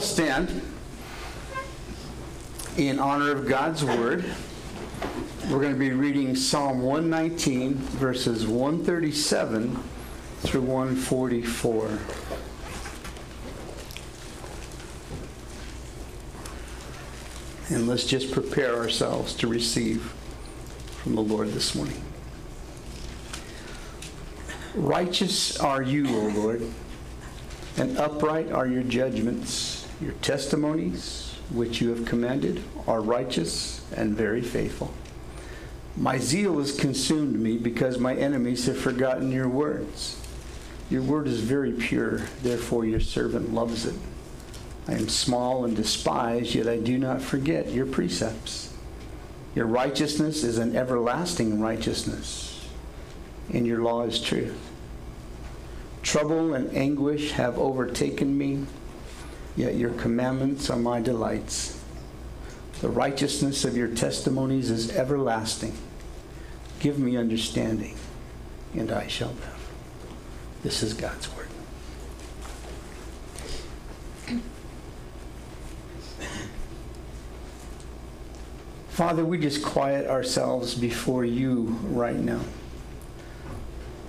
stand in honor of God's word. We're going to be reading Psalm 119, verses 137 through 144. And let's just prepare ourselves to receive from the Lord this morning. Righteous are you, O Lord, and upright are your judgments. Your testimonies, which you have commanded, are righteous and very faithful. My zeal has consumed me because my enemies have forgotten your words. Your word is very pure, therefore your servant loves it. I am small and despised, yet I do not forget your precepts. Your righteousness is an everlasting righteousness, and your law is truth. Trouble and anguish have overtaken me, yet your commandments are my delights. The righteousness of your testimonies is everlasting. Give me understanding, and I shall live. This is God's word. Father, we just quiet ourselves before you right now.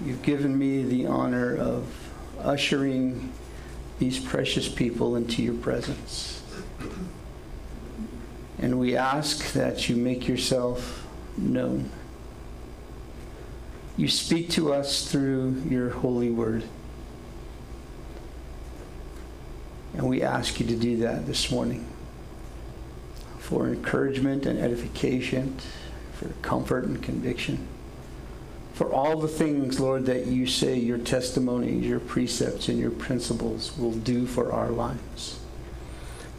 You've given me the honor of ushering these precious people into your presence. And we ask that you make yourself known. You speak to us through your holy word. And we ask you to do that this morning for encouragement and edification, for comfort and conviction. For all the things, Lord, that you say your testimonies, your precepts, and your principles will do for our lives.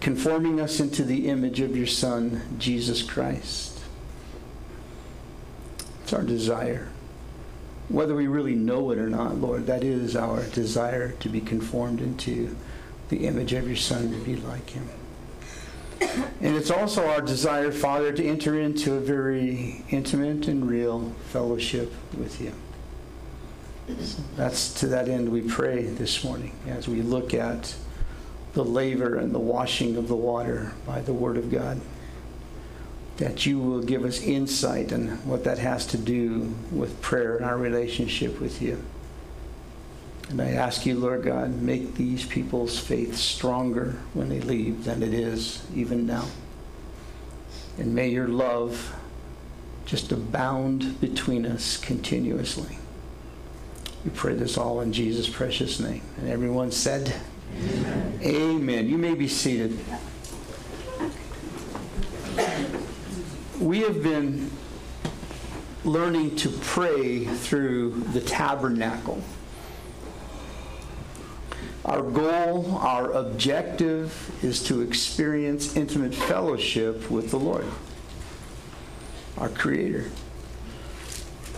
Conforming us into the image of your Son, Jesus Christ. It's our desire. Whether we really know it or not, Lord, that is our desire to be conformed into the image of your Son, to be like him. And it's also our desire, Father, to enter into a very intimate and real fellowship with you. So that's to that end we pray this morning as we look at the laver and the washing of the water by the Word of God. That you will give us insight on what that has to do with prayer and our relationship with you. And I ask you, Lord God, make these people's faith stronger when they leave than it is even now. And may your love just abound between us continuously. We pray this all in Jesus' precious name. And everyone said, Amen. Amen. You may be seated. We have been learning to pray through the tabernacle. Our goal, our objective is to experience intimate fellowship with the Lord, our Creator.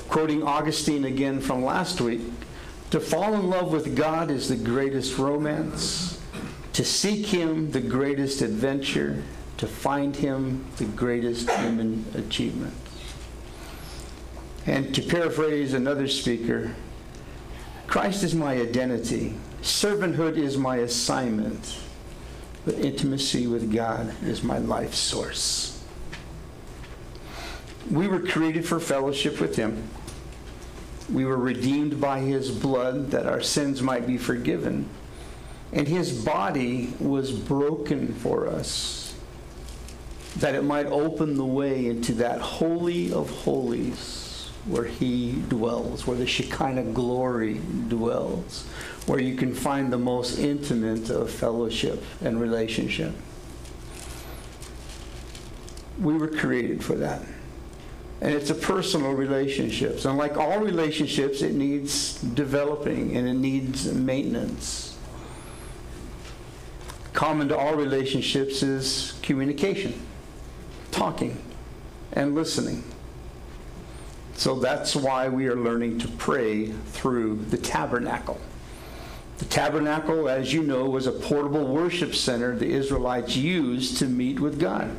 Quoting Augustine again from last week, to fall in love with God is the greatest romance, to seek Him, the greatest adventure, to find Him, the greatest human achievement. And to paraphrase another speaker, Christ is my identity. Servanthood is my assignment, but intimacy with God is my life source. We were created for fellowship with Him. We were redeemed by His blood that our sins might be forgiven. And His body was broken for us that it might open the way into that holy of holies where He dwells, where the Shekinah glory dwells where you can find the most intimate of fellowship and relationship. We were created for that. And it's a personal relationship. And like all relationships, it needs developing and it needs maintenance. Common to all relationships is communication, talking, and listening. So that's why we are learning to pray through the tabernacle. The tabernacle, as you know, was a portable worship center the Israelites used to meet with God.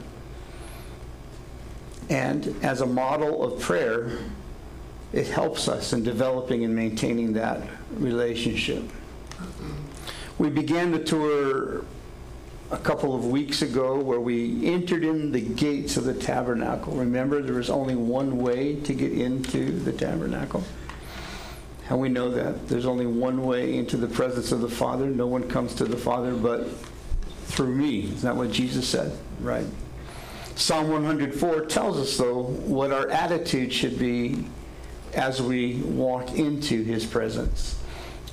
And as a model of prayer, it helps us in developing and maintaining that relationship. We began the tour a couple of weeks ago where we entered in the gates of the tabernacle. Remember, there was only one way to get into the tabernacle. And we know that there's only one way into the presence of the Father. No one comes to the Father but through me. Is that what Jesus said? Right. Psalm 104 tells us, though, what our attitude should be as we walk into his presence.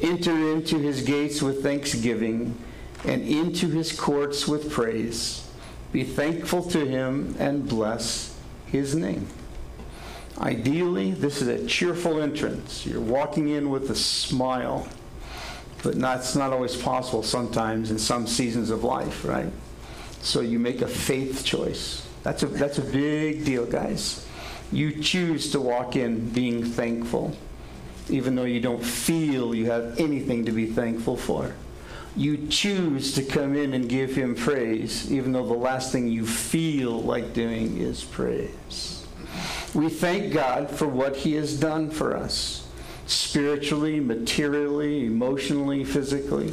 Enter into his gates with thanksgiving and into his courts with praise. Be thankful to him and bless his name. Ideally, this is a cheerful entrance. You're walking in with a smile, but that's not always possible sometimes in some seasons of life, right? So you make a faith choice. That's a, that's a big deal, guys. You choose to walk in being thankful, even though you don't feel you have anything to be thankful for. You choose to come in and give him praise, even though the last thing you feel like doing is praise. We thank God for what he has done for us, spiritually, materially, emotionally, physically.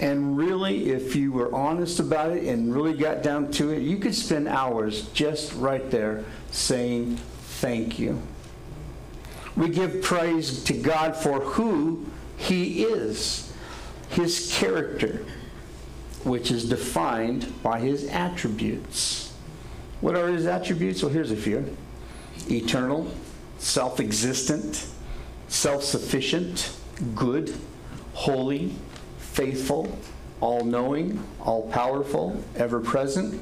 And really, if you were honest about it and really got down to it, you could spend hours just right there saying thank you. We give praise to God for who He is, His character, which is defined by His attributes. What are His attributes? Well, here's a few eternal, self existent, self sufficient, good, holy, faithful, all knowing, all powerful, ever present,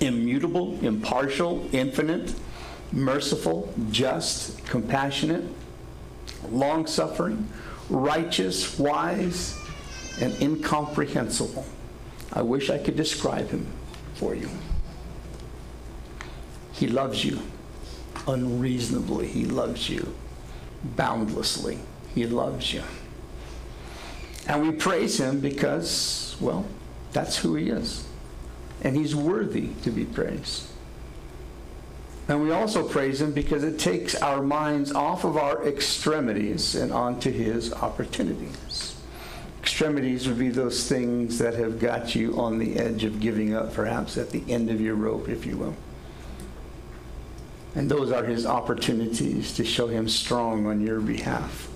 immutable, impartial, infinite, merciful, just, compassionate, long suffering, righteous, wise, and incomprehensible. I wish I could describe him for you. He loves you unreasonably, he loves you boundlessly, he loves you. And we praise him because, well, that's who he is. And he's worthy to be praised. And we also praise him because it takes our minds off of our extremities and onto his opportunities. Extremities would be those things that have got you on the edge of giving up, perhaps at the end of your rope, if you will. And those are his opportunities to show him strong on your behalf.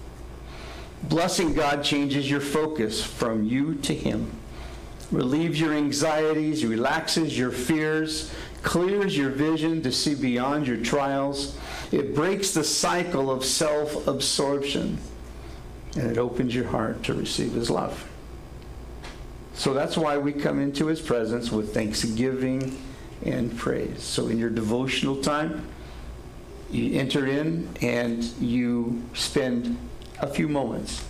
Blessing God changes your focus from you to Him, relieves your anxieties, relaxes your fears, clears your vision to see beyond your trials. It breaks the cycle of self absorption, and it opens your heart to receive His love. So that's why we come into His presence with thanksgiving and praise. So in your devotional time, you enter in and you spend a few moments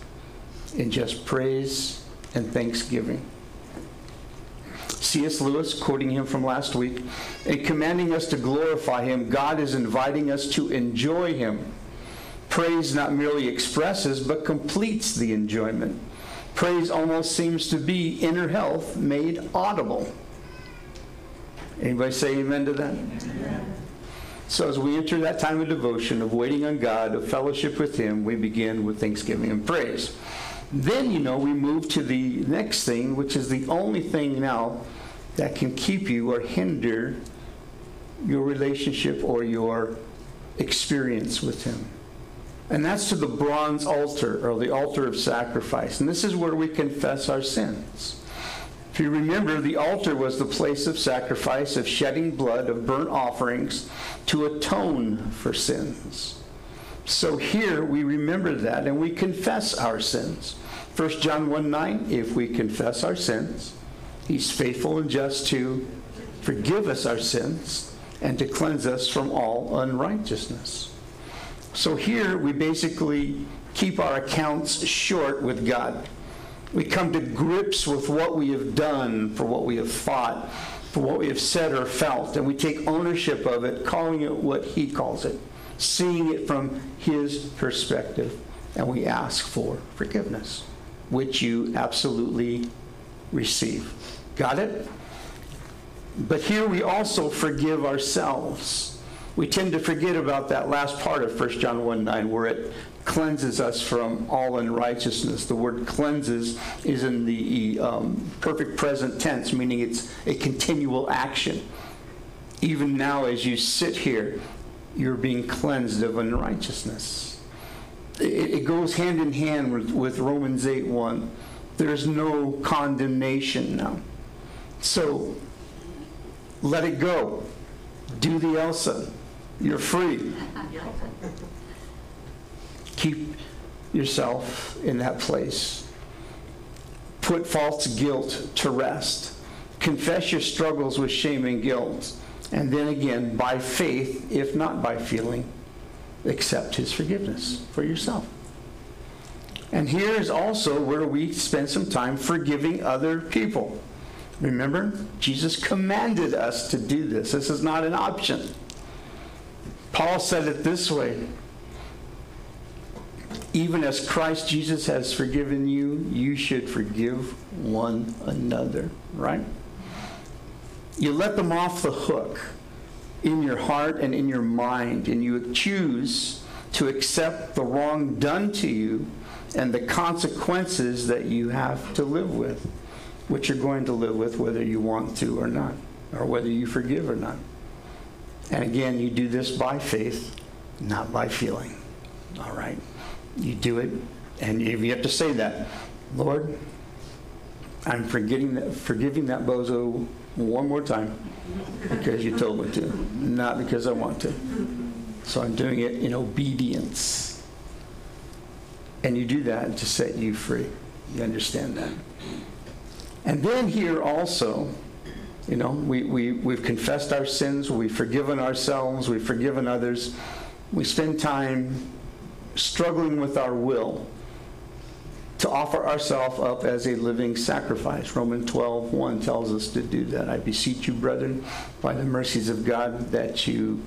in just praise and thanksgiving. C.S. Lewis, quoting him from last week, in commanding us to glorify him, God is inviting us to enjoy him. Praise not merely expresses, but completes the enjoyment. Praise almost seems to be inner health made audible. Anybody say amen to that? So as we enter that time of devotion, of waiting on God, of fellowship with Him, we begin with thanksgiving and praise. Then, you know, we move to the next thing, which is the only thing now that can keep you or hinder your relationship or your experience with Him. And that's to the bronze altar or the altar of sacrifice. And this is where we confess our sins. If you remember, the altar was the place of sacrifice, of shedding blood, of burnt offerings to atone for sins. So here we remember that and we confess our sins. 1 John 1 9, if we confess our sins, he's faithful and just to forgive us our sins and to cleanse us from all unrighteousness. So here we basically keep our accounts short with God. We come to grips with what we have done, for what we have fought, for what we have said or felt, and we take ownership of it, calling it what He calls it, seeing it from His perspective, and we ask for forgiveness, which you absolutely receive. Got it? But here we also forgive ourselves. We tend to forget about that last part of 1 John 1 9, where it cleanses us from all unrighteousness. The word cleanses is in the um, perfect present tense, meaning it's a continual action. Even now, as you sit here, you're being cleansed of unrighteousness. It, it goes hand in hand with, with Romans 8 1. There's no condemnation now. So let it go. Do the Elsa. You're free. Keep yourself in that place. Put false guilt to rest. Confess your struggles with shame and guilt. And then again, by faith, if not by feeling, accept his forgiveness for yourself. And here is also where we spend some time forgiving other people. Remember, Jesus commanded us to do this. This is not an option. Paul said it this way Even as Christ Jesus has forgiven you, you should forgive one another, right? You let them off the hook in your heart and in your mind, and you choose to accept the wrong done to you and the consequences that you have to live with, which you're going to live with whether you want to or not, or whether you forgive or not. And again, you do this by faith, not by feeling. All right? You do it, and you have to say that, Lord, I'm forgetting that, forgiving that bozo one more time because you told me to, not because I want to. So I'm doing it in obedience. And you do that to set you free. You understand that? And then here also, you know, we, we, we've confessed our sins, we've forgiven ourselves, we've forgiven others. We spend time struggling with our will to offer ourselves up as a living sacrifice. Romans 12, 1 tells us to do that. I beseech you, brethren, by the mercies of God, that you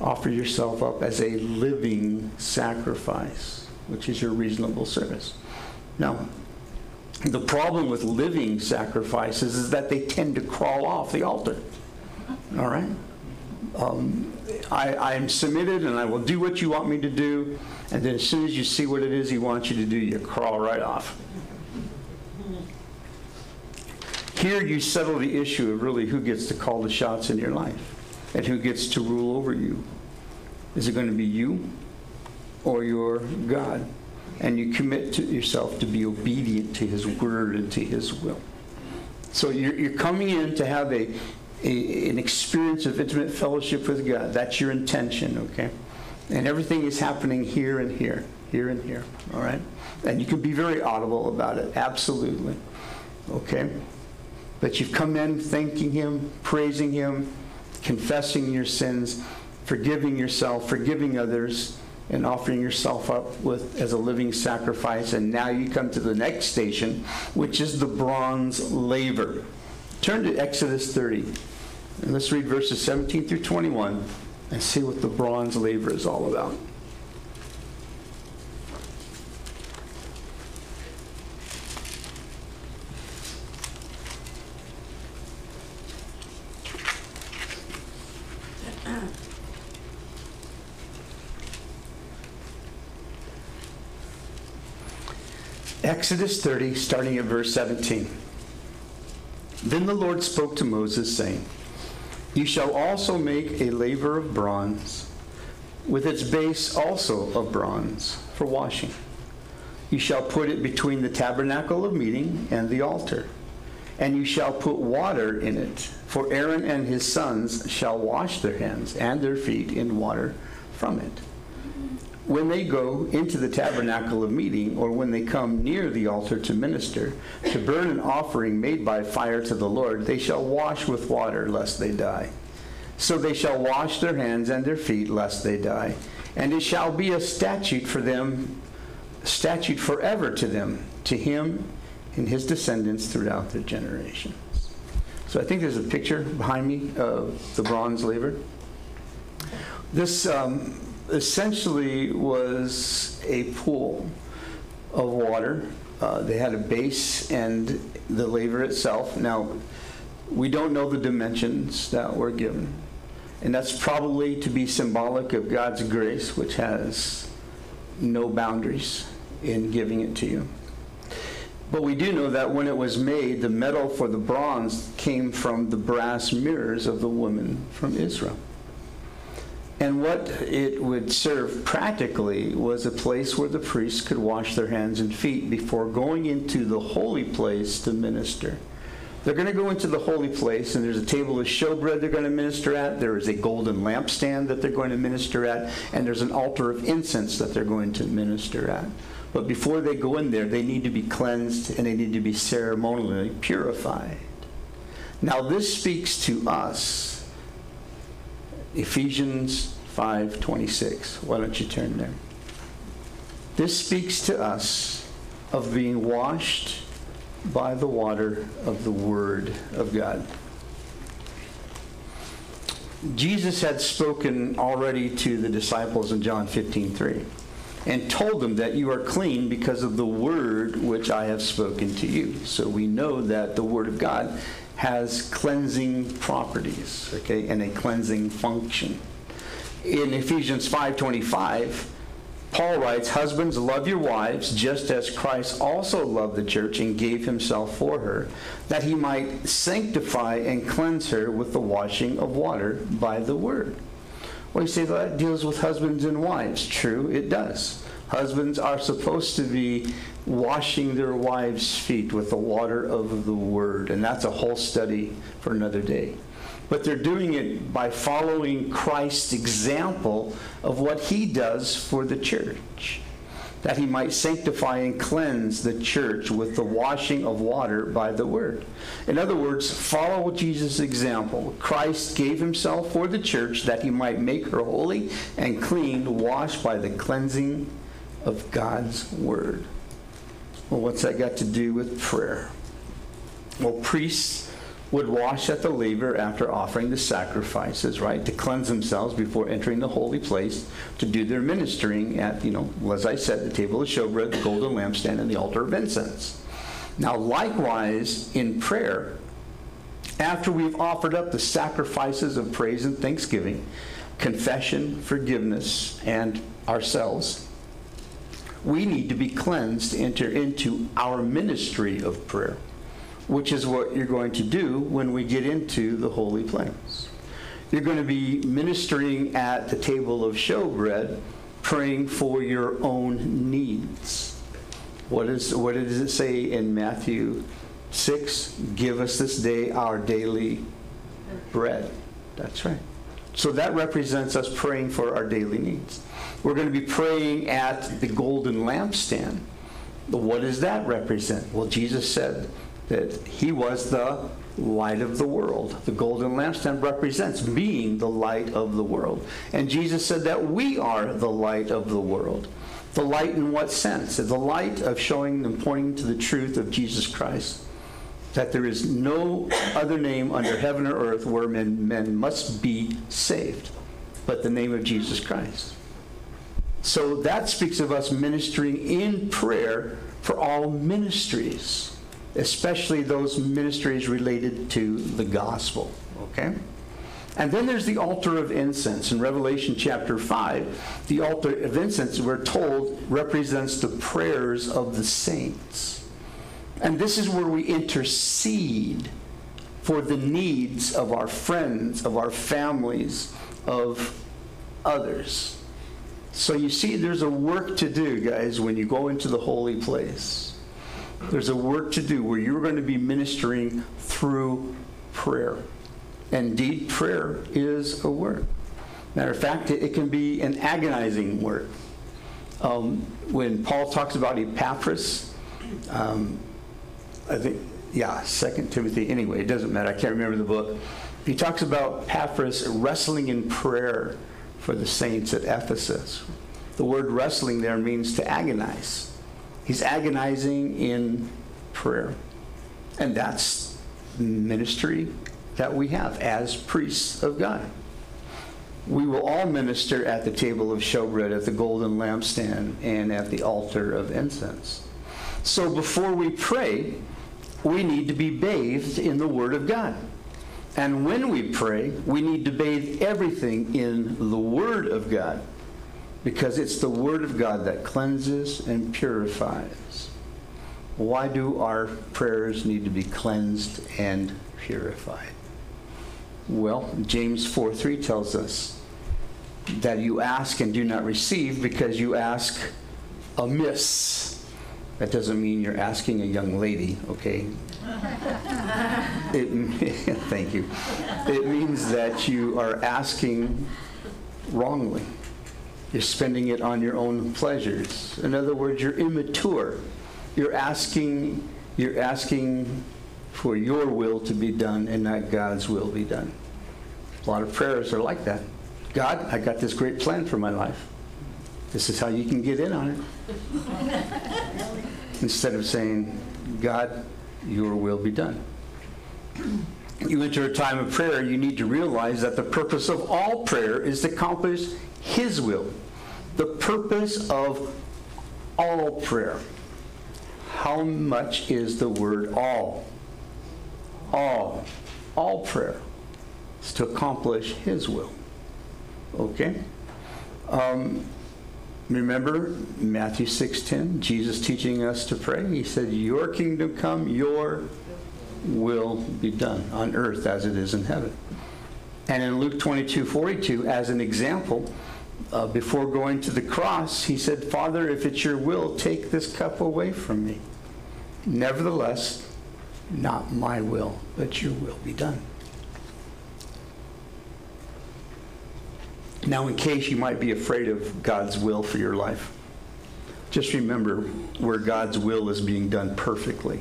offer yourself up as a living sacrifice, which is your reasonable service. Now, the problem with living sacrifices is that they tend to crawl off the altar. All right? Um, I, I am submitted and I will do what you want me to do. And then as soon as you see what it is he wants you to do, you crawl right off. Here you settle the issue of really who gets to call the shots in your life and who gets to rule over you. Is it going to be you or your God? And you commit to yourself to be obedient to his word and to his will. So you're, you're coming in to have a, a, an experience of intimate fellowship with God. That's your intention, okay? And everything is happening here and here, here and here, all right? And you can be very audible about it, absolutely, okay? But you've come in thanking Him, praising Him, confessing your sins, forgiving yourself, forgiving others, and offering yourself up with as a living sacrifice. And now you come to the next station, which is the bronze laver. Turn to Exodus 30. And let's read verses 17 through 21 and see what the bronze laver is all about. Exodus 30, starting at verse 17. Then the Lord spoke to Moses, saying, you shall also make a laver of bronze, with its base also of bronze, for washing. You shall put it between the tabernacle of meeting and the altar, and you shall put water in it, for Aaron and his sons shall wash their hands and their feet in water from it when they go into the tabernacle of meeting or when they come near the altar to minister, to burn an offering made by fire to the Lord, they shall wash with water lest they die. So they shall wash their hands and their feet lest they die. And it shall be a statute for them, statute forever to them, to him and his descendants throughout their generations. So I think there's a picture behind me of the bronze laver. This um, essentially was a pool of water. Uh, they had a base and the laver itself. Now, we don't know the dimensions that were given. And that's probably to be symbolic of God's grace, which has no boundaries in giving it to you. But we do know that when it was made, the metal for the bronze came from the brass mirrors of the women from Israel. And what it would serve practically was a place where the priests could wash their hands and feet before going into the holy place to minister. They're going to go into the holy place, and there's a table of showbread they're going to minister at. There is a golden lampstand that they're going to minister at, and there's an altar of incense that they're going to minister at. But before they go in there, they need to be cleansed and they need to be ceremonially purified. Now, this speaks to us Ephesians 5:26. Why don't you turn there? This speaks to us of being washed by the water of the word of God. Jesus had spoken already to the disciples in John 15:3 and told them that you are clean because of the word which I have spoken to you. So we know that the word of God has cleansing properties, okay, and a cleansing function. In Ephesians 5:25, Paul writes, "Husbands, love your wives just as Christ also loved the church and gave himself for her, that he might sanctify and cleanse her with the washing of water by the word." Well, you say that deals with husbands and wives. True, it does. Husbands are supposed to be washing their wives' feet with the water of the word. And that's a whole study for another day. But they're doing it by following Christ's example of what he does for the church. That he might sanctify and cleanse the church with the washing of water by the word. In other words, follow Jesus' example. Christ gave himself for the church that he might make her holy and clean, washed by the cleansing of God's word. Well, what's that got to do with prayer? Well, priests would wash at the laver after offering the sacrifices, right, to cleanse themselves before entering the holy place to do their ministering at, you know, as I said, the table of showbread, the golden lampstand, and the altar of incense. Now, likewise, in prayer, after we've offered up the sacrifices of praise and thanksgiving, confession, forgiveness, and ourselves, we need to be cleansed to enter into our ministry of prayer, which is what you're going to do when we get into the holy place. You're going to be ministering at the table of showbread, praying for your own needs. What, is, what does it say in Matthew 6? Give us this day our daily bread. That's right. So that represents us praying for our daily needs. We're going to be praying at the golden lampstand. What does that represent? Well, Jesus said that he was the light of the world. The golden lampstand represents being the light of the world. And Jesus said that we are the light of the world. The light in what sense? The light of showing and pointing to the truth of Jesus Christ. That there is no other name under heaven or earth where men, men must be saved but the name of Jesus Christ. So that speaks of us ministering in prayer for all ministries, especially those ministries related to the gospel. Okay? And then there's the altar of incense. In Revelation chapter 5, the altar of incense, we're told, represents the prayers of the saints. And this is where we intercede for the needs of our friends, of our families, of others. So you see, there's a work to do, guys, when you go into the holy place. There's a work to do where you're going to be ministering through prayer. Indeed, prayer is a work. Matter of fact, it, can be an agonizing work. Um, when Paul talks about Epaphras, um, I think, yeah, Second Timothy. Anyway, it doesn't matter. I can't remember the book. He talks about Epaphras wrestling in prayer for the saints at Ephesus. The word wrestling there means to agonize. He's agonizing in prayer. And that's ministry that we have as priests of God. We will all minister at the table of showbread, at the golden lampstand, and at the altar of incense. So before we pray, we need to be bathed in the Word of God. And when we pray, we need to bathe everything in the Word of God. because it's the Word of God that cleanses and purifies. Why do our prayers need to be cleansed and purified? Well, James 4 3 tells us that you ask and do not receive because you ask amiss. That doesn't mean you're asking a young lady, okay? It, thank you. It means that you are asking wrongly. You're spending it on your own pleasures. In other words, you're immature. You're asking, you're asking for your will to be done and not God's will be done. A lot of prayers are like that. God, I got this great plan for my life. This is how you can get in on it. Instead of saying, God, your will be done. You enter a time of prayer, you need to realize that the purpose of all prayer is to accomplish His will. The purpose of all prayer. How much is the word all? All. All prayer is to accomplish His will. Okay? Um, remember Matthew 6:10, Jesus teaching us to pray. He said, "Your kingdom come, your will be done on earth as it is in heaven." And in Luke 22:42, as an example, uh, before going to the cross, he said, "Father, if it's your will, take this cup away from me. Nevertheless, not my will, but your will be done." Now, in case you might be afraid of God's will for your life, just remember where God's will is being done perfectly.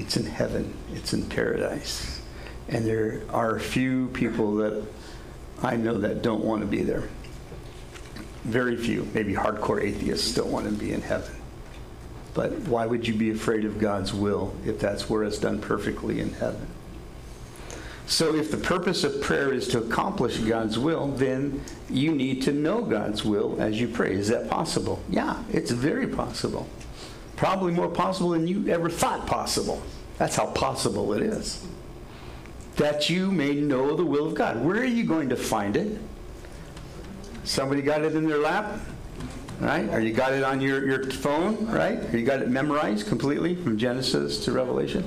It's in heaven, it's in paradise. And there are a few people that I know that don't want to be there. Very few, maybe hardcore atheists, still want to be in heaven. But why would you be afraid of God's will if that's where it's done perfectly in heaven? So, if the purpose of prayer is to accomplish God's will, then you need to know God's will as you pray. Is that possible? Yeah, it's very possible. Probably more possible than you ever thought possible. That's how possible it is. That you may know the will of God. Where are you going to find it? Somebody got it in their lap? Right? Or you got it on your, your phone, right? Or you got it memorized completely from Genesis to Revelation?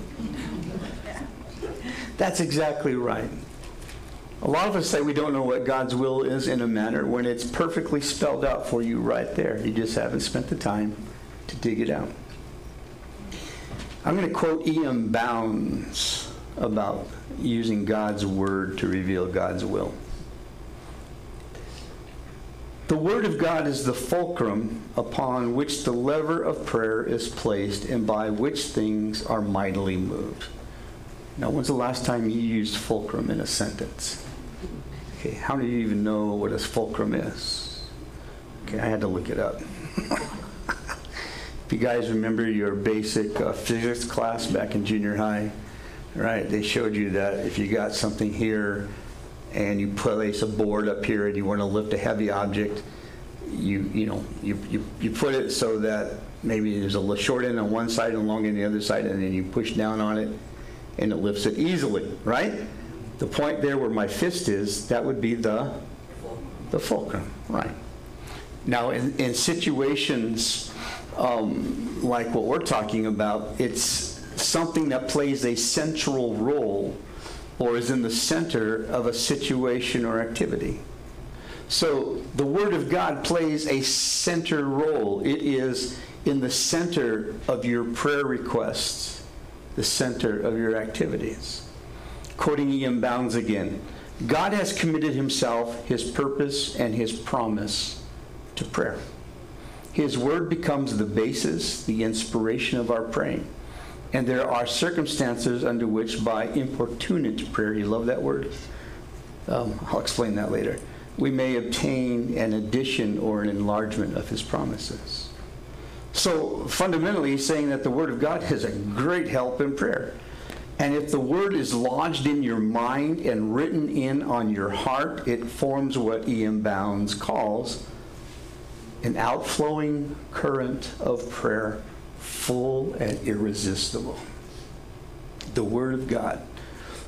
That's exactly right. A lot of us say we don't know what God's will is in a manner when it's perfectly spelled out for you right there. You just haven't spent the time to dig it out. I'm going to quote E.M. Bounds about using God's word to reveal God's will. The Word of God is the fulcrum upon which the lever of prayer is placed and by which things are mightily moved. Now, when's the last time you used fulcrum in a sentence? Okay, how do you even know what a fulcrum is? Okay, I had to look it up. if you guys remember your basic uh, physics class back in junior high, right, they showed you that if you got something here and you place a board up here and you want to lift a heavy object, you, you know, you, you, you put it so that maybe there's a short end on one side and long end on the other side, and then you push down on it and it lifts it easily, right? The point there where my fist is, that would be the, the fulcrum, right? Now, in, in situations um, like what we're talking about, it's something that plays a central role or is in the center of a situation or activity. So the Word of God plays a center role. It is in the center of your prayer requests the center of your activities. Quoting E.M. Bounds again God has committed himself, his purpose, and his promise to prayer. His word becomes the basis, the inspiration of our praying. And there are circumstances under which, by importunate prayer, you love that word? Um, I'll explain that later. We may obtain an addition or an enlargement of his promises. So fundamentally, he's saying that the Word of God is a great help in prayer. And if the Word is lodged in your mind and written in on your heart, it forms what E.M. Bounds calls an outflowing current of prayer, full and irresistible. The Word of God.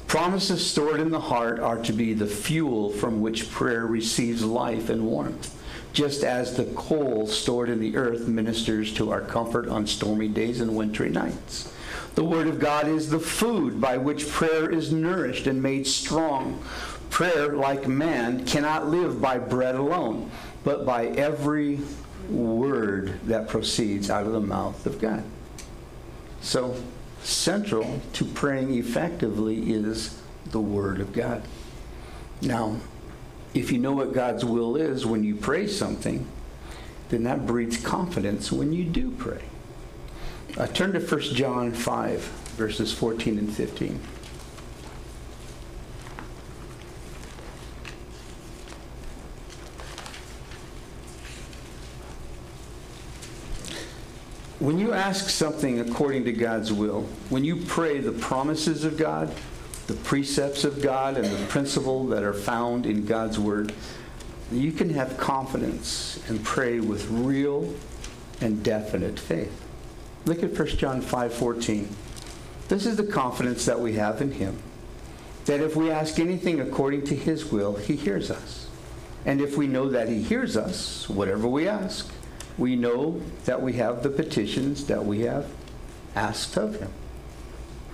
Promises stored in the heart are to be the fuel from which prayer receives life and warmth just as the coal stored in the earth ministers to our comfort on stormy days and wintry nights. The Word of God is the food by which prayer is nourished and made strong. Prayer, like man, cannot live by bread alone, but by every word that proceeds out of the mouth of God. So, central to praying effectively is the Word of God. Now, if you know what God's will is when you pray something, then that breeds confidence when you do pray. Uh, turn to 1 John 5, verses 14 and 15. When you ask something according to God's will, when you pray the promises of God, the precepts of God, and the principle that are found in God's Word, you can have confidence and pray with real and definite faith. Look at 1 John 5:14. This is the confidence that we have in him. That if we ask anything according to his will, he hears us. And if we know that he hears us, whatever we ask, we know that we have the petitions that we have asked of him.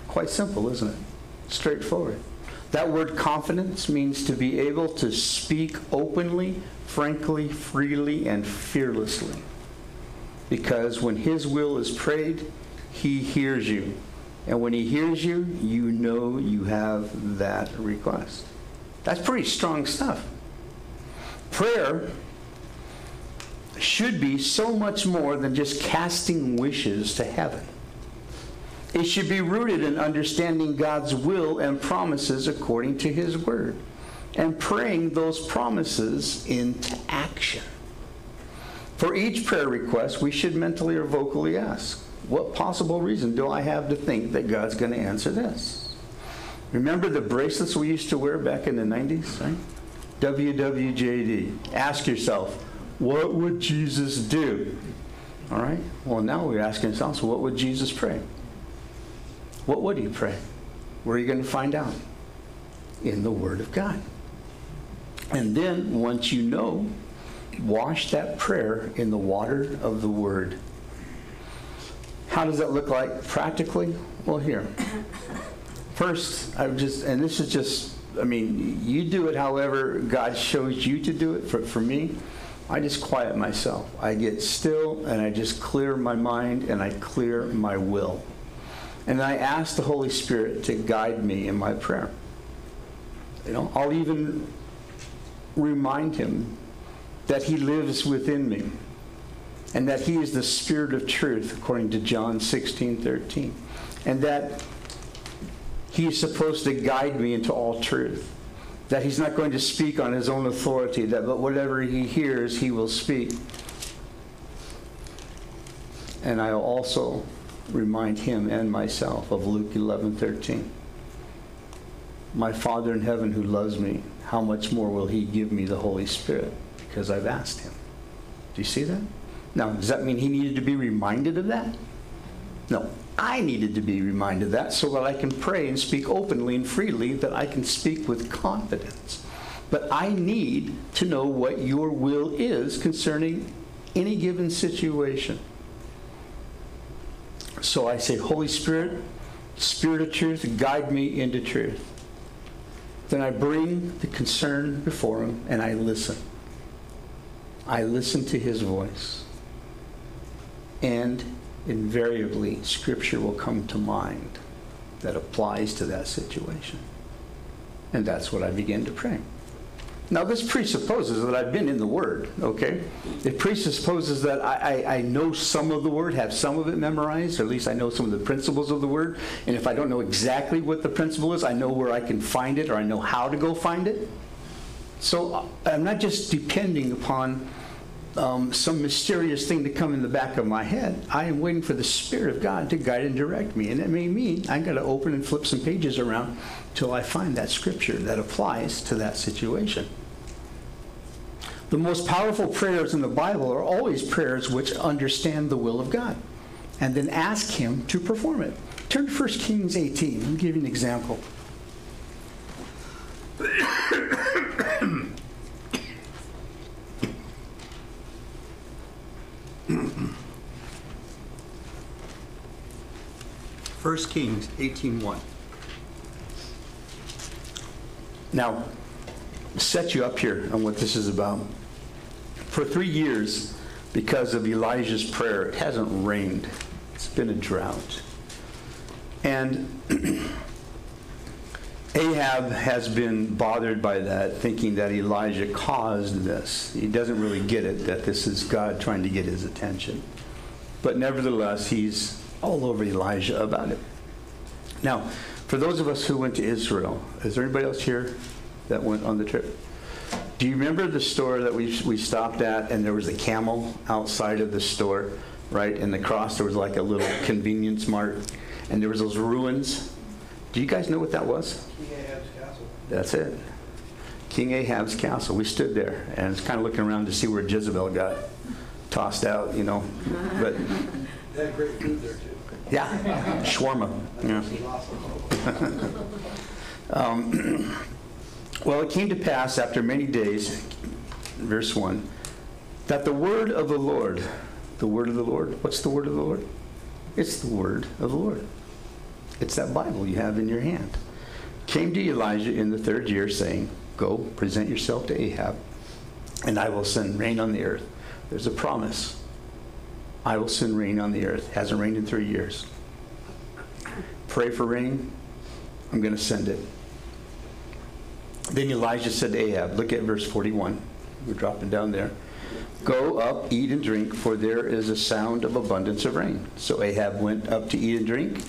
Quite simple, isn't it? Straightforward. That word confidence means to be able to speak openly, frankly, freely, and fearlessly. Because when his will is prayed, he hears you. And when he hears you, you know you have that request. That's pretty strong stuff. Prayer should be so much more than just casting wishes to heaven. It should be rooted in understanding God's will and promises according to His Word and praying those promises into action. For each prayer request, we should mentally or vocally ask, What possible reason do I have to think that God's going to answer this? Remember the bracelets we used to wear back in the 90s, right? WWJD. Ask yourself, what would Jesus do? All right? Well, now we're asking ourselves, what would Jesus pray? What would he pray? Where are you going to find out? In the Word of God. And then, once you know, wash that prayer in the water of the Word. How does that look like practically? Well, here. First, I just, and this is just, I mean, you do it however God shows you to do it. For, for me, I just quiet myself. I get still and I just clear my mind and I clear my will. And I ask the Holy Spirit to guide me in my prayer. You know, I'll even remind him that he lives within me and that he is the spirit of truth according to John 16, 13. And that he is supposed to guide me into all truth that he's not going to speak on his own authority, that but whatever he hears, he will speak. And I'll also remind him and myself of Luke 11 13. My Father in heaven who loves me, how much more will he give me the Holy Spirit? Because I've asked him. Do you see that? Now, does that mean he needed to be reminded of that? No. I needed to be reminded of that so that I can pray and speak openly and freely, that I can speak with confidence. But I need to know what your will is concerning any given situation. So I say, Holy Spirit, Spirit of truth, guide me into truth. Then I bring the concern before him and I listen. I listen to his voice. And invariably scripture will come to mind that applies to that situation. And that's what I begin to pray. Now, this presupposes that I've been in the Word, okay? It presupposes that I, I, I, know some of the Word, have some of it memorized, or at least I know some of the principles of the Word. And if I don't know exactly what the principle is, I know where I can find it, or I know how to go find it. So uh, I'm not just depending upon um, some mysterious thing to come in the back of my head. I am waiting for the Spirit of God to guide and direct me. And it may mean I got to open and flip some pages around till I find that scripture that applies to that situation. The most powerful prayers in the Bible are always prayers which understand the will of God and then ask Him to perform it. Turn to 1 Kings 18. Let me give you an example. 1 Kings 18.1. Now, set you up here on what this is about. For three years, because of Elijah's prayer, it hasn't rained. It's been a drought. And Ahab has been bothered by that, thinking that Elijah caused this. He doesn't really get it, that this is God trying to get his attention. But nevertheless, he's all over Elijah about it. Now, for those of us who went to Israel, is there anybody else here that went on the trip? Do you remember the store that we, we stopped at and there was a camel outside of the store, right? And across there was like a little convenience mart and there was those ruins. Do you guys know what that was? King Ahab's castle. That's it. King Ahab's castle. We stood there and was kind of looking around to see where Jezebel got tossed out, you know. But They had great food there too. yeah, shawarma. Yeah. Um, well, it came to pass after many days, verse 1, that the word of the Lord, the word of the Lord, what's the word of the Lord? It's the word of the Lord. It's that Bible you have in your hand. Came to Elijah in the third year, saying, Go, present yourself to Ahab, and I will send rain on the earth. There's a promise. I will send rain on the earth. Hasn't rained in three years. Pray for rain. I'm going to send it. Then Elijah said to Ahab, look at verse 41. We're dropping down there. Go up, eat and drink, for there is a sound of abundance of rain. So Ahab went up to eat and drink,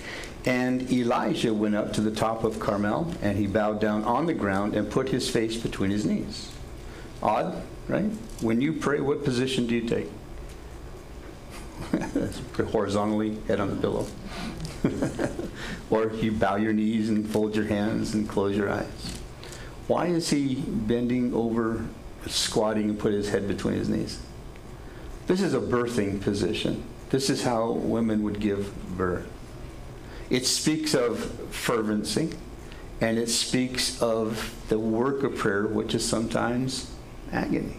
and Elijah went up to the top of Carmel, and he bowed down on the ground and put his face between his knees. Odd, right? When you pray, what position do you take? Horizontally, head on the pillow. or you bow your knees and fold your hands and close your eyes. Why is he bending over, squatting, and put his head between his knees? This is a birthing position. This is how women would give birth. It speaks of fervency, and it speaks of the work of prayer, which is sometimes agony.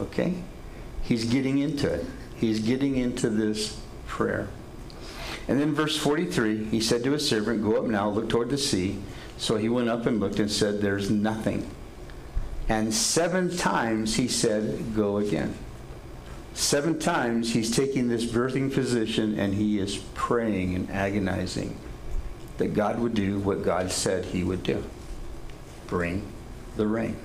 Okay? He's getting into it. He's getting into this prayer. And then verse 43, he said to his servant, Go up now, look toward the sea. So he went up and looked and said, There's nothing. And seven times he said, Go again. Seven times he's taking this birthing position and he is praying and agonizing that God would do what God said he would do bring the rain.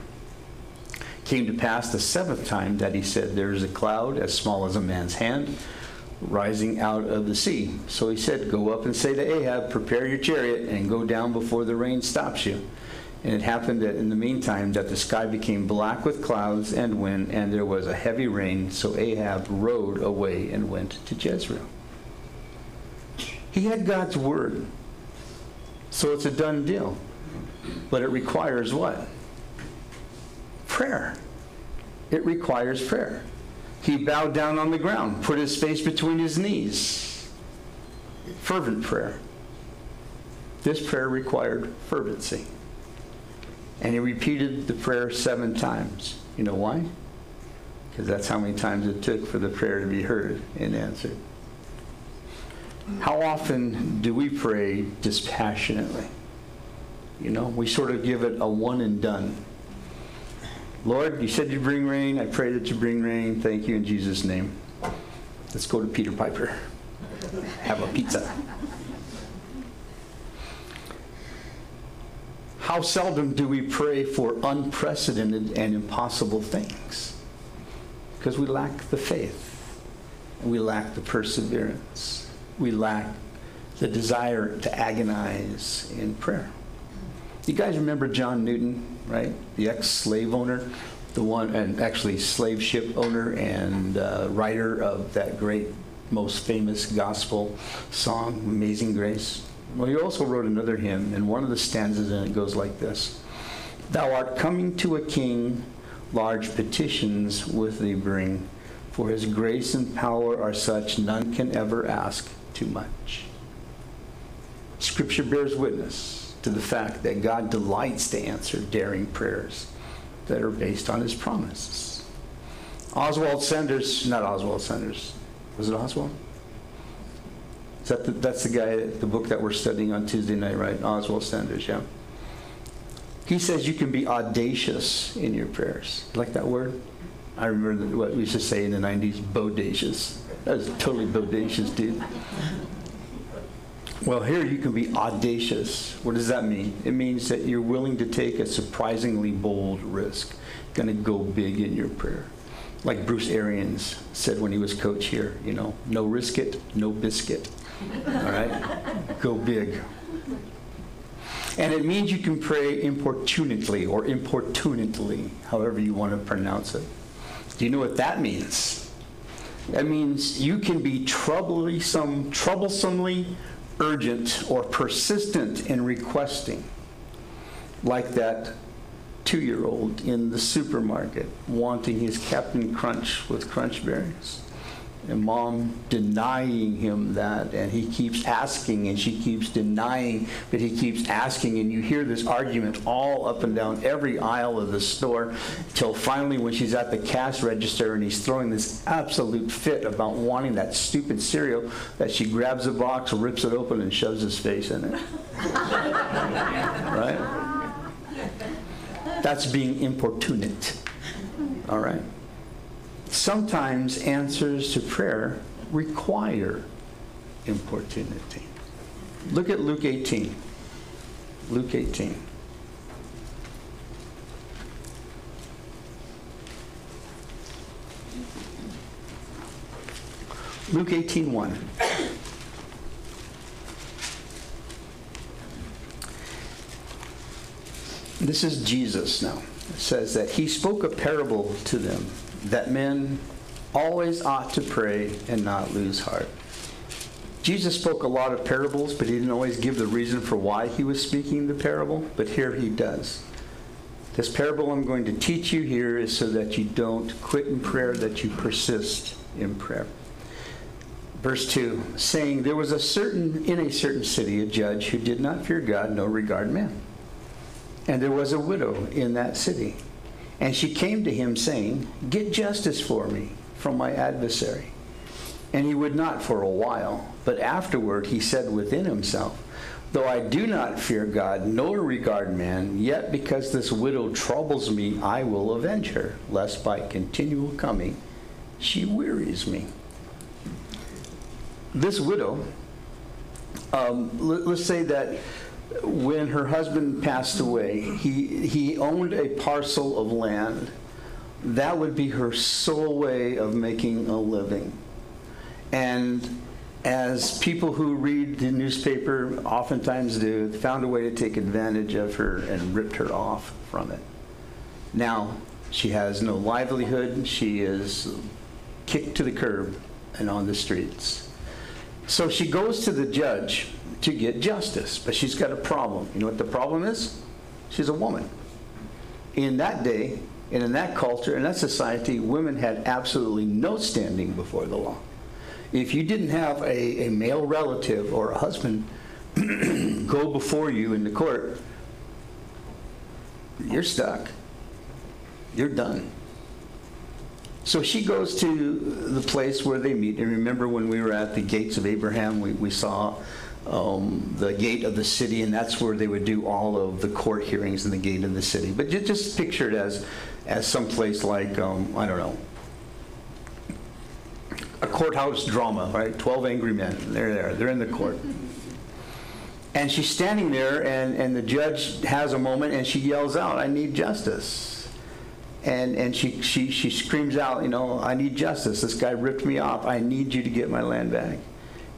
Came to pass the seventh time that he said, There is a cloud as small as a man's hand rising out of the sea. So he said, Go up and say to Ahab, Prepare your chariot and go down before the rain stops you. And it happened that in the meantime that the sky became black with clouds and wind, and there was a heavy rain. So Ahab rode away and went to Jezreel. He had God's word. So it's a done deal. But it requires what? Prayer. It requires prayer. He bowed down on the ground, put his face between his knees. Fervent prayer. This prayer required fervency. And he repeated the prayer seven times. You know why? Because that's how many times it took for the prayer to be heard and answered. How often do we pray dispassionately? You know, we sort of give it a one and done. Lord, you said you'd bring rain. I pray that you bring rain. Thank you in Jesus' name. Let's go to Peter Piper. Have a pizza. How seldom do we pray for unprecedented and impossible things? Because we lack the faith, and we lack the perseverance, we lack the desire to agonize in prayer. You guys remember John Newton, right? The ex-slave owner, the one, and actually slave ship owner and uh, writer of that great, most famous gospel song, Amazing Grace. Well, he also wrote another hymn, and one of the stanzas in it goes like this Thou art coming to a king, large petitions with thee bring, for his grace and power are such none can ever ask too much. Scripture bears witness to the fact that God delights to answer daring prayers that are based on his promises. Oswald Sanders, not Oswald Sanders, was it Oswald? Is that the, that's the guy, the book that we're studying on Tuesday night, right? Oswald Sanders, yeah. He says you can be audacious in your prayers. Like that word? I remember what we used to say in the 90s, bodacious. That was totally bodacious, dude. Well, here you can be audacious. What does that mean? It means that you're willing to take a surprisingly bold risk. Going to go big in your prayer. Like Bruce Arians said when he was coach here, you know, no risk it, no biscuit. All right? Go big. And it means you can pray importunately or importunately, however you want to pronounce it. Do you know what that means? That means you can be troublesome, troublesomely urgent or persistent in requesting, like that two year old in the supermarket wanting his Captain Crunch with crunch berries. And mom denying him that, and he keeps asking, and she keeps denying, but he keeps asking, and you hear this argument all up and down every aisle of the store, till finally, when she's at the cash register and he's throwing this absolute fit about wanting that stupid cereal, that she grabs a box, rips it open, and shoves his face in it. right? That's being importunate. All right? Sometimes answers to prayer require importunity. Look at Luke 18. Luke 18. Luke 18 1. This is Jesus now. It says that he spoke a parable to them that men always ought to pray and not lose heart. Jesus spoke a lot of parables, but he didn't always give the reason for why he was speaking the parable, but here he does. This parable I'm going to teach you here is so that you don't quit in prayer, that you persist in prayer. Verse 2 saying, There was a certain, in a certain city, a judge who did not fear God, nor regard man. And there was a widow in that city. And she came to him, saying, Get justice for me from my adversary. And he would not for a while. But afterward he said within himself, Though I do not fear God, nor regard man, yet because this widow troubles me, I will avenge her, lest by continual coming she wearies me. This widow, um, let, us say that when her husband passed away, he, he owned a parcel of land. That would be her sole way of making a living. And as people who read the newspaper oftentimes do, found a way to take advantage of her and ripped her off from it. Now, she has no livelihood. She is kicked to the curb and on the streets. So she goes to the judge to get justice, but she's got a problem. You know what the problem is? She's a woman. In that day, and in that culture, in that society, women had absolutely no standing before the law. If you didn't have a, a male relative or a husband go before you in the court, you're stuck. You're done. So she goes to the place where they meet. And remember when we were at the gates of Abraham, we, we saw um, the gate of the city, and that's where they would do all of the court hearings in the gate of the city. But ju- just picture it as, as some place like, um, I don't know, a courthouse drama, right? 12 angry men. They're there. They're in the court. And she's standing there, and, and the judge has a moment, and she yells out, I need justice. And, and she, she, she screams out, you know, I need justice. This guy ripped me off. I need you to get my land back.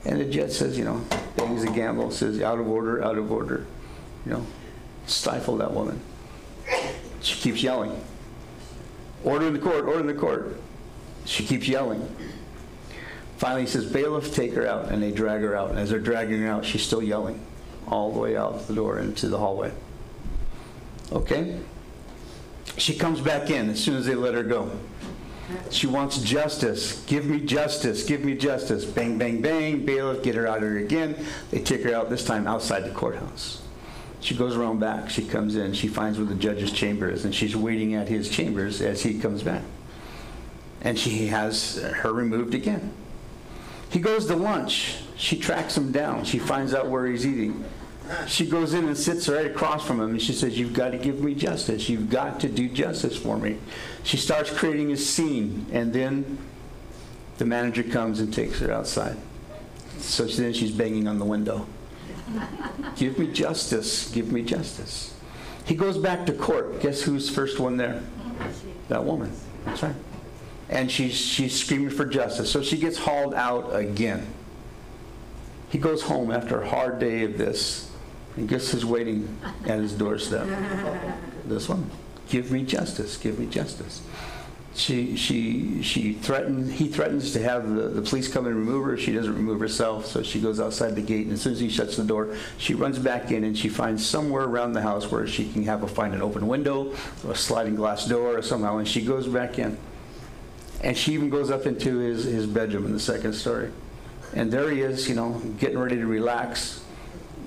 And the judge says, you know, bangs a gamble, says, out of order, out of order. You know, stifle that woman. She keeps yelling. Order in the court, order in the court. She keeps yelling. Finally, he says, bailiff, take her out. And they drag her out. And as they're dragging her out, she's still yelling all the way out the door into the hallway. Okay? She comes back in as soon as they let her go. She wants justice. Give me justice. Give me justice. Bang, bang, bang. Bailiff, get her out of here again. They take her out, this time outside the courthouse. She goes around back. She comes in. She finds where the judge's chamber is, and she's waiting at his chambers as he comes back. And she has her removed again. He goes to lunch. She tracks him down. She finds out where he's eating. She goes in and sits right across from him and she says, You've got to give me justice. You've got to do justice for me. She starts creating a scene and then the manager comes and takes her outside. So then she's banging on the window. Give me justice. Give me justice. He goes back to court. Guess who's first one there? That woman. That's right. And she's, she's screaming for justice. So she gets hauled out again. He goes home after a hard day of this. And guess who's waiting at his doorstep? This one. Give me justice. Give me justice. She, she, she threatened, he threatens to have the, the police come and remove her. She doesn't remove herself, so she goes outside the gate. And as soon as he shuts the door, she runs back in and she finds somewhere around the house where she can have a, find an open window or a sliding glass door or somehow. And she goes back in. And she even goes up into his, his bedroom in the second story. And there he is, you know, getting ready to relax,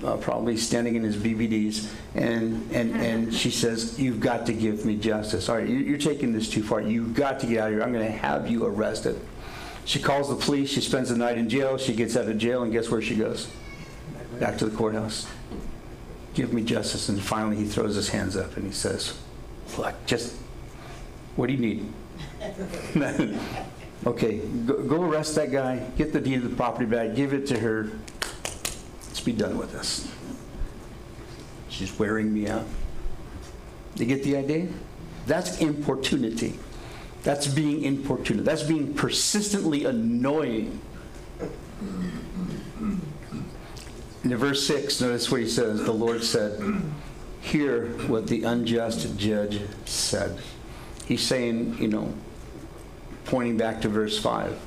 uh, probably standing in his BVDs. And, and, and she says, You've got to give me justice. All right, you- you're taking this too far. You've got to get out of here. I'm going to have you arrested. She calls the police. She spends the night in jail. She gets out of jail, and guess where she goes? Back to the courthouse. Give me justice. And finally, he throws his hands up and he says, Look, just, what do you need? Okay, go, go arrest that guy, get the deed of the property back, give it to her. Be done with this. She's wearing me out. You get the idea? That's importunity. That's being importunate. That's being persistently annoying. In verse 6, notice what he says. The Lord said, Hear what the unjust judge said. He's saying, you know, pointing back to verse 5.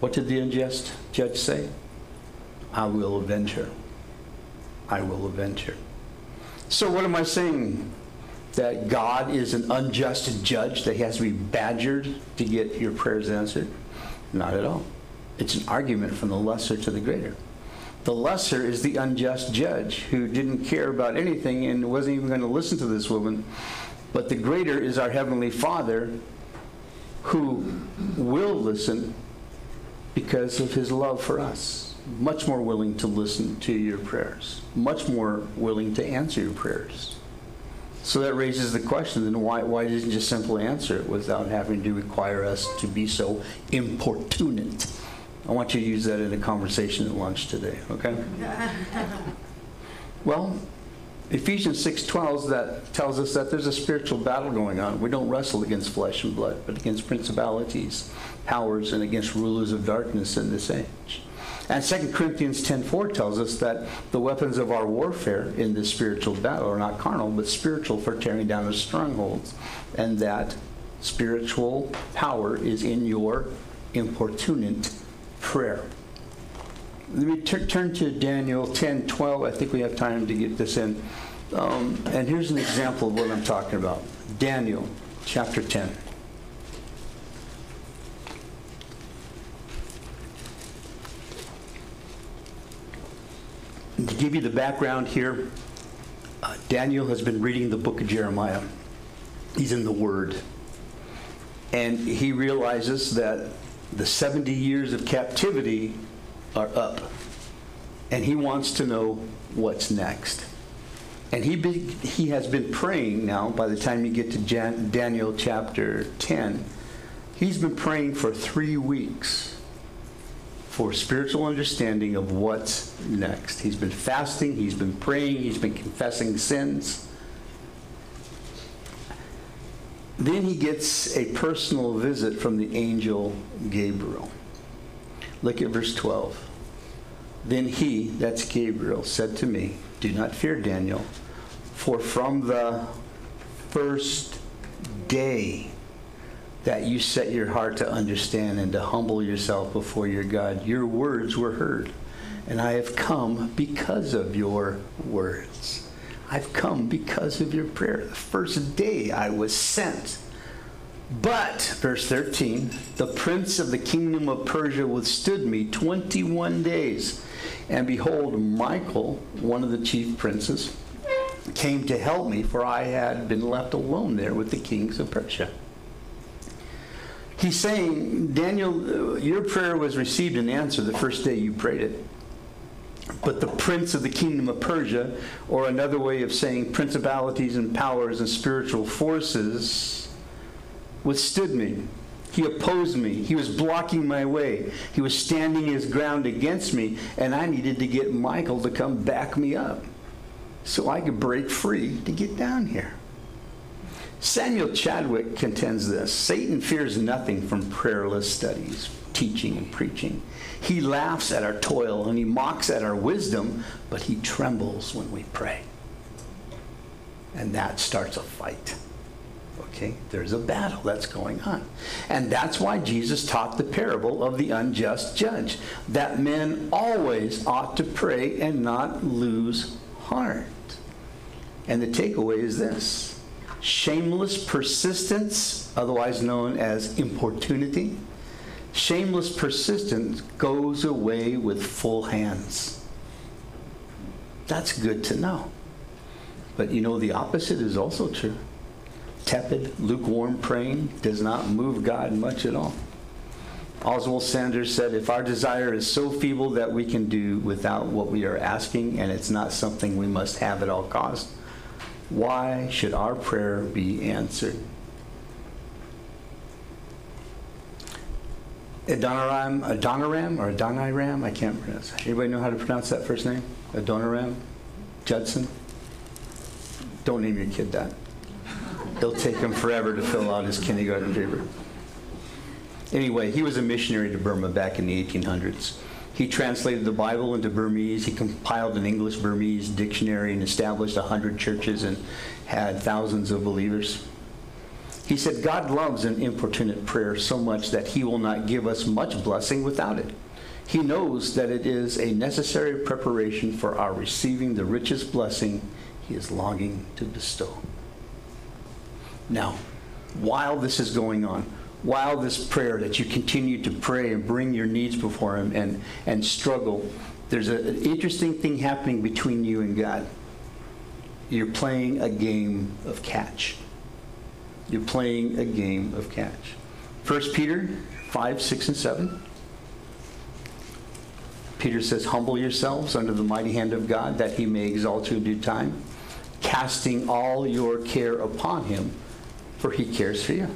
What did the unjust judge say? I will avenge her. I will avenge her. So, what am I saying? That God is an unjust judge, that he has to be badgered to get your prayers answered? Not at all. It's an argument from the lesser to the greater. The lesser is the unjust judge who didn't care about anything and wasn't even going to listen to this woman. But the greater is our Heavenly Father who will listen because of his love for us. Much more willing to listen to your prayers, much more willing to answer your prayers. So that raises the question then why, why doesn't he just simply answer it without having to require us to be so importunate? I want you to use that in a conversation at lunch today, okay? Well, Ephesians 6:12 that tells us that there's a spiritual battle going on. We don't wrestle against flesh and blood, but against principalities, powers, and against rulers of darkness in this age. And 2 Corinthians 10:4 tells us that the weapons of our warfare in this spiritual battle are not carnal, but spiritual for tearing down the strongholds, and that spiritual power is in your importunate prayer. Let me tur- turn to Daniel 10, 12. I think we have time to get this in. Um, and here's an example of what I'm talking about. Daniel chapter 10. To give you the background here, uh, Daniel has been reading the book of Jeremiah. He's in the Word. And he realizes that the 70 years of captivity are up. And he wants to know what's next. And he, be, he has been praying now, by the time you get to Jan, Daniel chapter 10, he's been praying for three weeks for spiritual understanding of what's next. He's been fasting, he's been praying, he's been confessing sins. Then he gets a personal visit from the angel Gabriel. Look at verse 12. Then he, that's Gabriel, said to me, Do not fear, Daniel, for from the first day that you set your heart to understand and to humble yourself before your God, your words were heard. And I have come because of your words. I've come because of your prayer. The first day I was sent. But, verse 13, the prince of the kingdom of Persia withstood me 21 days. And behold, Michael, one of the chief princes, came to help me, for I had been left alone there with the kings of Persia. He's saying, Daniel, your prayer was received and answered the first day you prayed it. But the prince of the kingdom of Persia, or another way of saying principalities and powers and spiritual forces, withstood me. He opposed me. He was blocking my way. He was standing his ground against me, and I needed to get Michael to come back me up so I could break free to get down here. Samuel Chadwick contends this Satan fears nothing from prayerless studies, teaching, and preaching. He laughs at our toil and he mocks at our wisdom, but he trembles when we pray. And that starts a fight. Okay? There's a battle that's going on. And that's why Jesus taught the parable of the unjust judge that men always ought to pray and not lose heart. And the takeaway is this shameless persistence, otherwise known as importunity, shameless persistence goes away with full hands. That's good to know. But you know, the opposite is also true. Tepid, lukewarm praying does not move God much at all. Oswald Sanders said, if our desire is so feeble that we can do without what we are asking and it's not something we must have at all costs, why should our prayer be answered? Adoniram, Adoniram or Adoniram? I can't pronounce. Anybody know how to pronounce that first name? Adoniram? Judson? Don't name your kid that. It'll take him forever to fill out his kindergarten paper. Anyway, he was a missionary to Burma back in the 1800s. He translated the Bible into Burmese. He compiled an English Burmese dictionary and established 100 churches and had thousands of believers. He said, God loves an importunate prayer so much that he will not give us much blessing without it. He knows that it is a necessary preparation for our receiving the richest blessing he is longing to bestow. Now, while this is going on, while this prayer that you continue to pray and bring your needs before him and, and struggle, there's a, an interesting thing happening between you and God. You're playing a game of catch. You're playing a game of catch. 1 Peter 5, 6, and 7. Peter says, Humble yourselves under the mighty hand of God, that he may exalt you in due time, casting all your care upon him, for he cares for you.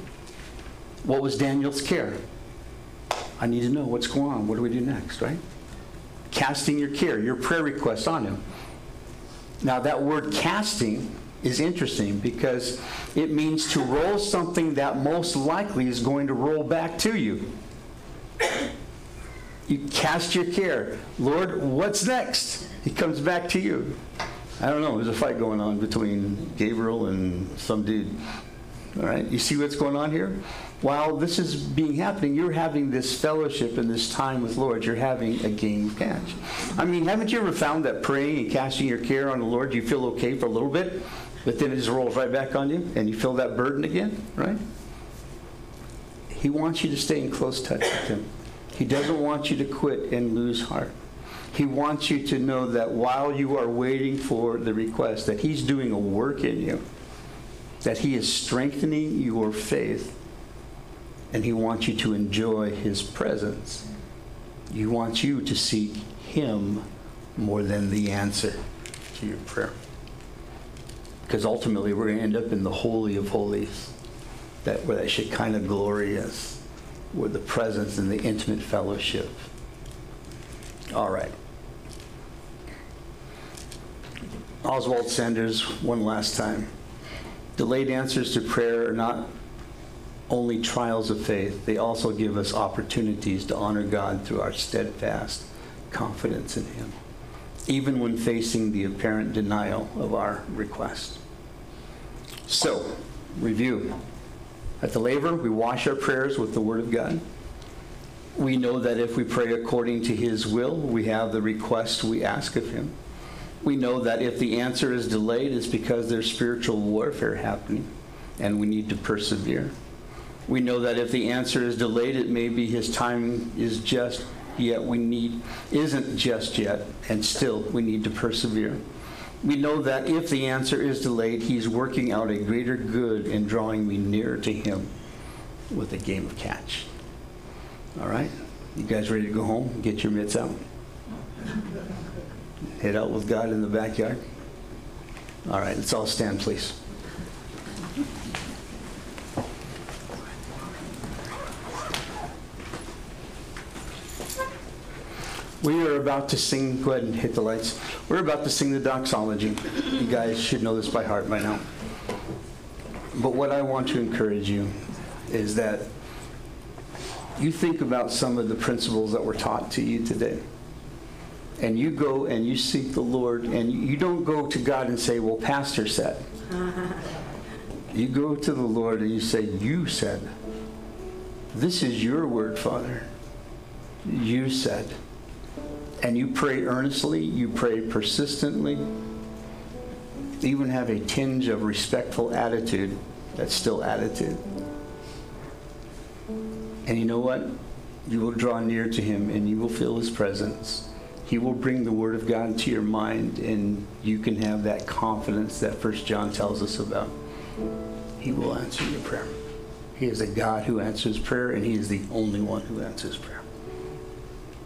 What was Daniel's care? I need to know what's going on. What do we do next, right? Casting your care, your prayer request on him. Now, that word casting is interesting because it means to roll something that most likely is going to roll back to you. You cast your care. Lord, what's next? He comes back to you. I don't know. There's a fight going on between Gabriel and some dude. All right? You see what's going on here? While this is being happening, you're having this fellowship and this time with Lord. You're having a game of catch. I mean, haven't you ever found that praying and casting your care on the Lord, you feel okay for a little bit, but then it just rolls right back on you and you feel that burden again, right? He wants you to stay in close touch with Him. He doesn't want you to quit and lose heart. He wants you to know that while you are waiting for the request, that He's doing a work in you, that He is strengthening your faith and He wants you to enjoy His presence. He wants you to seek Him more than the answer to your prayer. Because ultimately, we're going to end up in the Holy of Holies, that, where that Shekinah glory is, where the presence and the intimate fellowship. All right. Oswald Sanders, one last time. Delayed answers to prayer are not only trials of faith, they also give us opportunities to honor God through our steadfast confidence in Him, even when facing the apparent denial of our request. So, review. At the laver, we wash our prayers with the Word of God. We know that if we pray according to His will, we have the request we ask of Him. We know that if the answer is delayed, it's because there's spiritual warfare happening, and we need to persevere. We know that if the answer is delayed, it may be his time is just yet we need isn't just yet, and still we need to persevere. We know that if the answer is delayed, he's working out a greater good in drawing me nearer to him. with a game of catch. All right? You guys ready to go home? Get your mitts out? Head out with God in the backyard? All right, let's all stand, please. We are about to sing, go ahead and hit the lights. We're about to sing the doxology. You guys should know this by heart by now. But what I want to encourage you is that you think about some of the principles that were taught to you today. And you go and you seek the Lord, and you don't go to God and say, Well, Pastor said. You go to the Lord and you say, You said. This is your word, Father. You said. And you pray earnestly, you pray persistently, even have a tinge of respectful attitude that's still attitude. And you know what? You will draw near to him and you will feel his presence. He will bring the word of God to your mind and you can have that confidence that First John tells us about. He will answer your prayer. He is a God who answers prayer and he is the only one who answers prayer.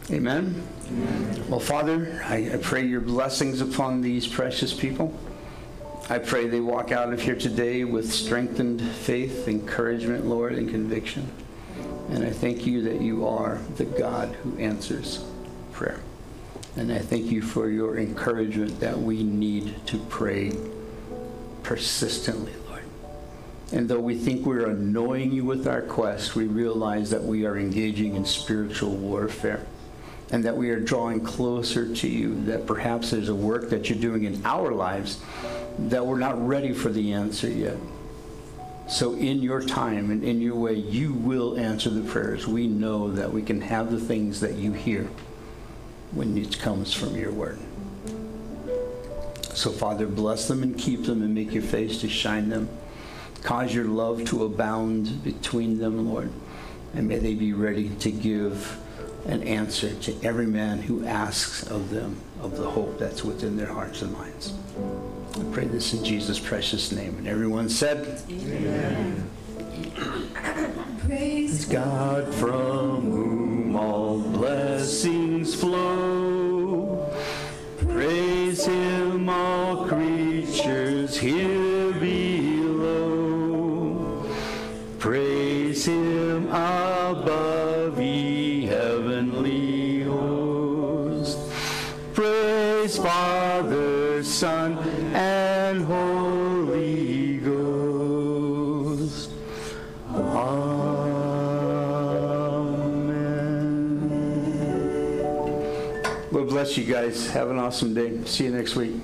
Amen. Well, Father, I, I pray your blessings upon these precious people. I pray they walk out of here today with strengthened faith, encouragement, Lord, and conviction. And I thank you that you are the God who answers prayer. And I thank you for your encouragement that we need to pray persistently, Lord. And though we think we're annoying you with our quest, we realize that we are engaging in spiritual warfare and that we are drawing closer to you, that perhaps there's a work that you're doing in our lives that we're not ready for the answer yet. So, in your time and in your way, you will answer the prayers. We know that we can have the things that you hear when it comes from your word. So, Father, bless them and keep them and make your face to shine them. Cause your love to abound between them, Lord. And may they be ready to give an answer to every man who asks of them of the hope that's within their hearts and minds. I pray this in Jesus' precious name. And everyone said, Amen. Praise God from whom all blessings flow. Praise Him, all creatures here Son, and Holy Ghost. Amen. Lord bless you guys. Have an awesome day. See you next week.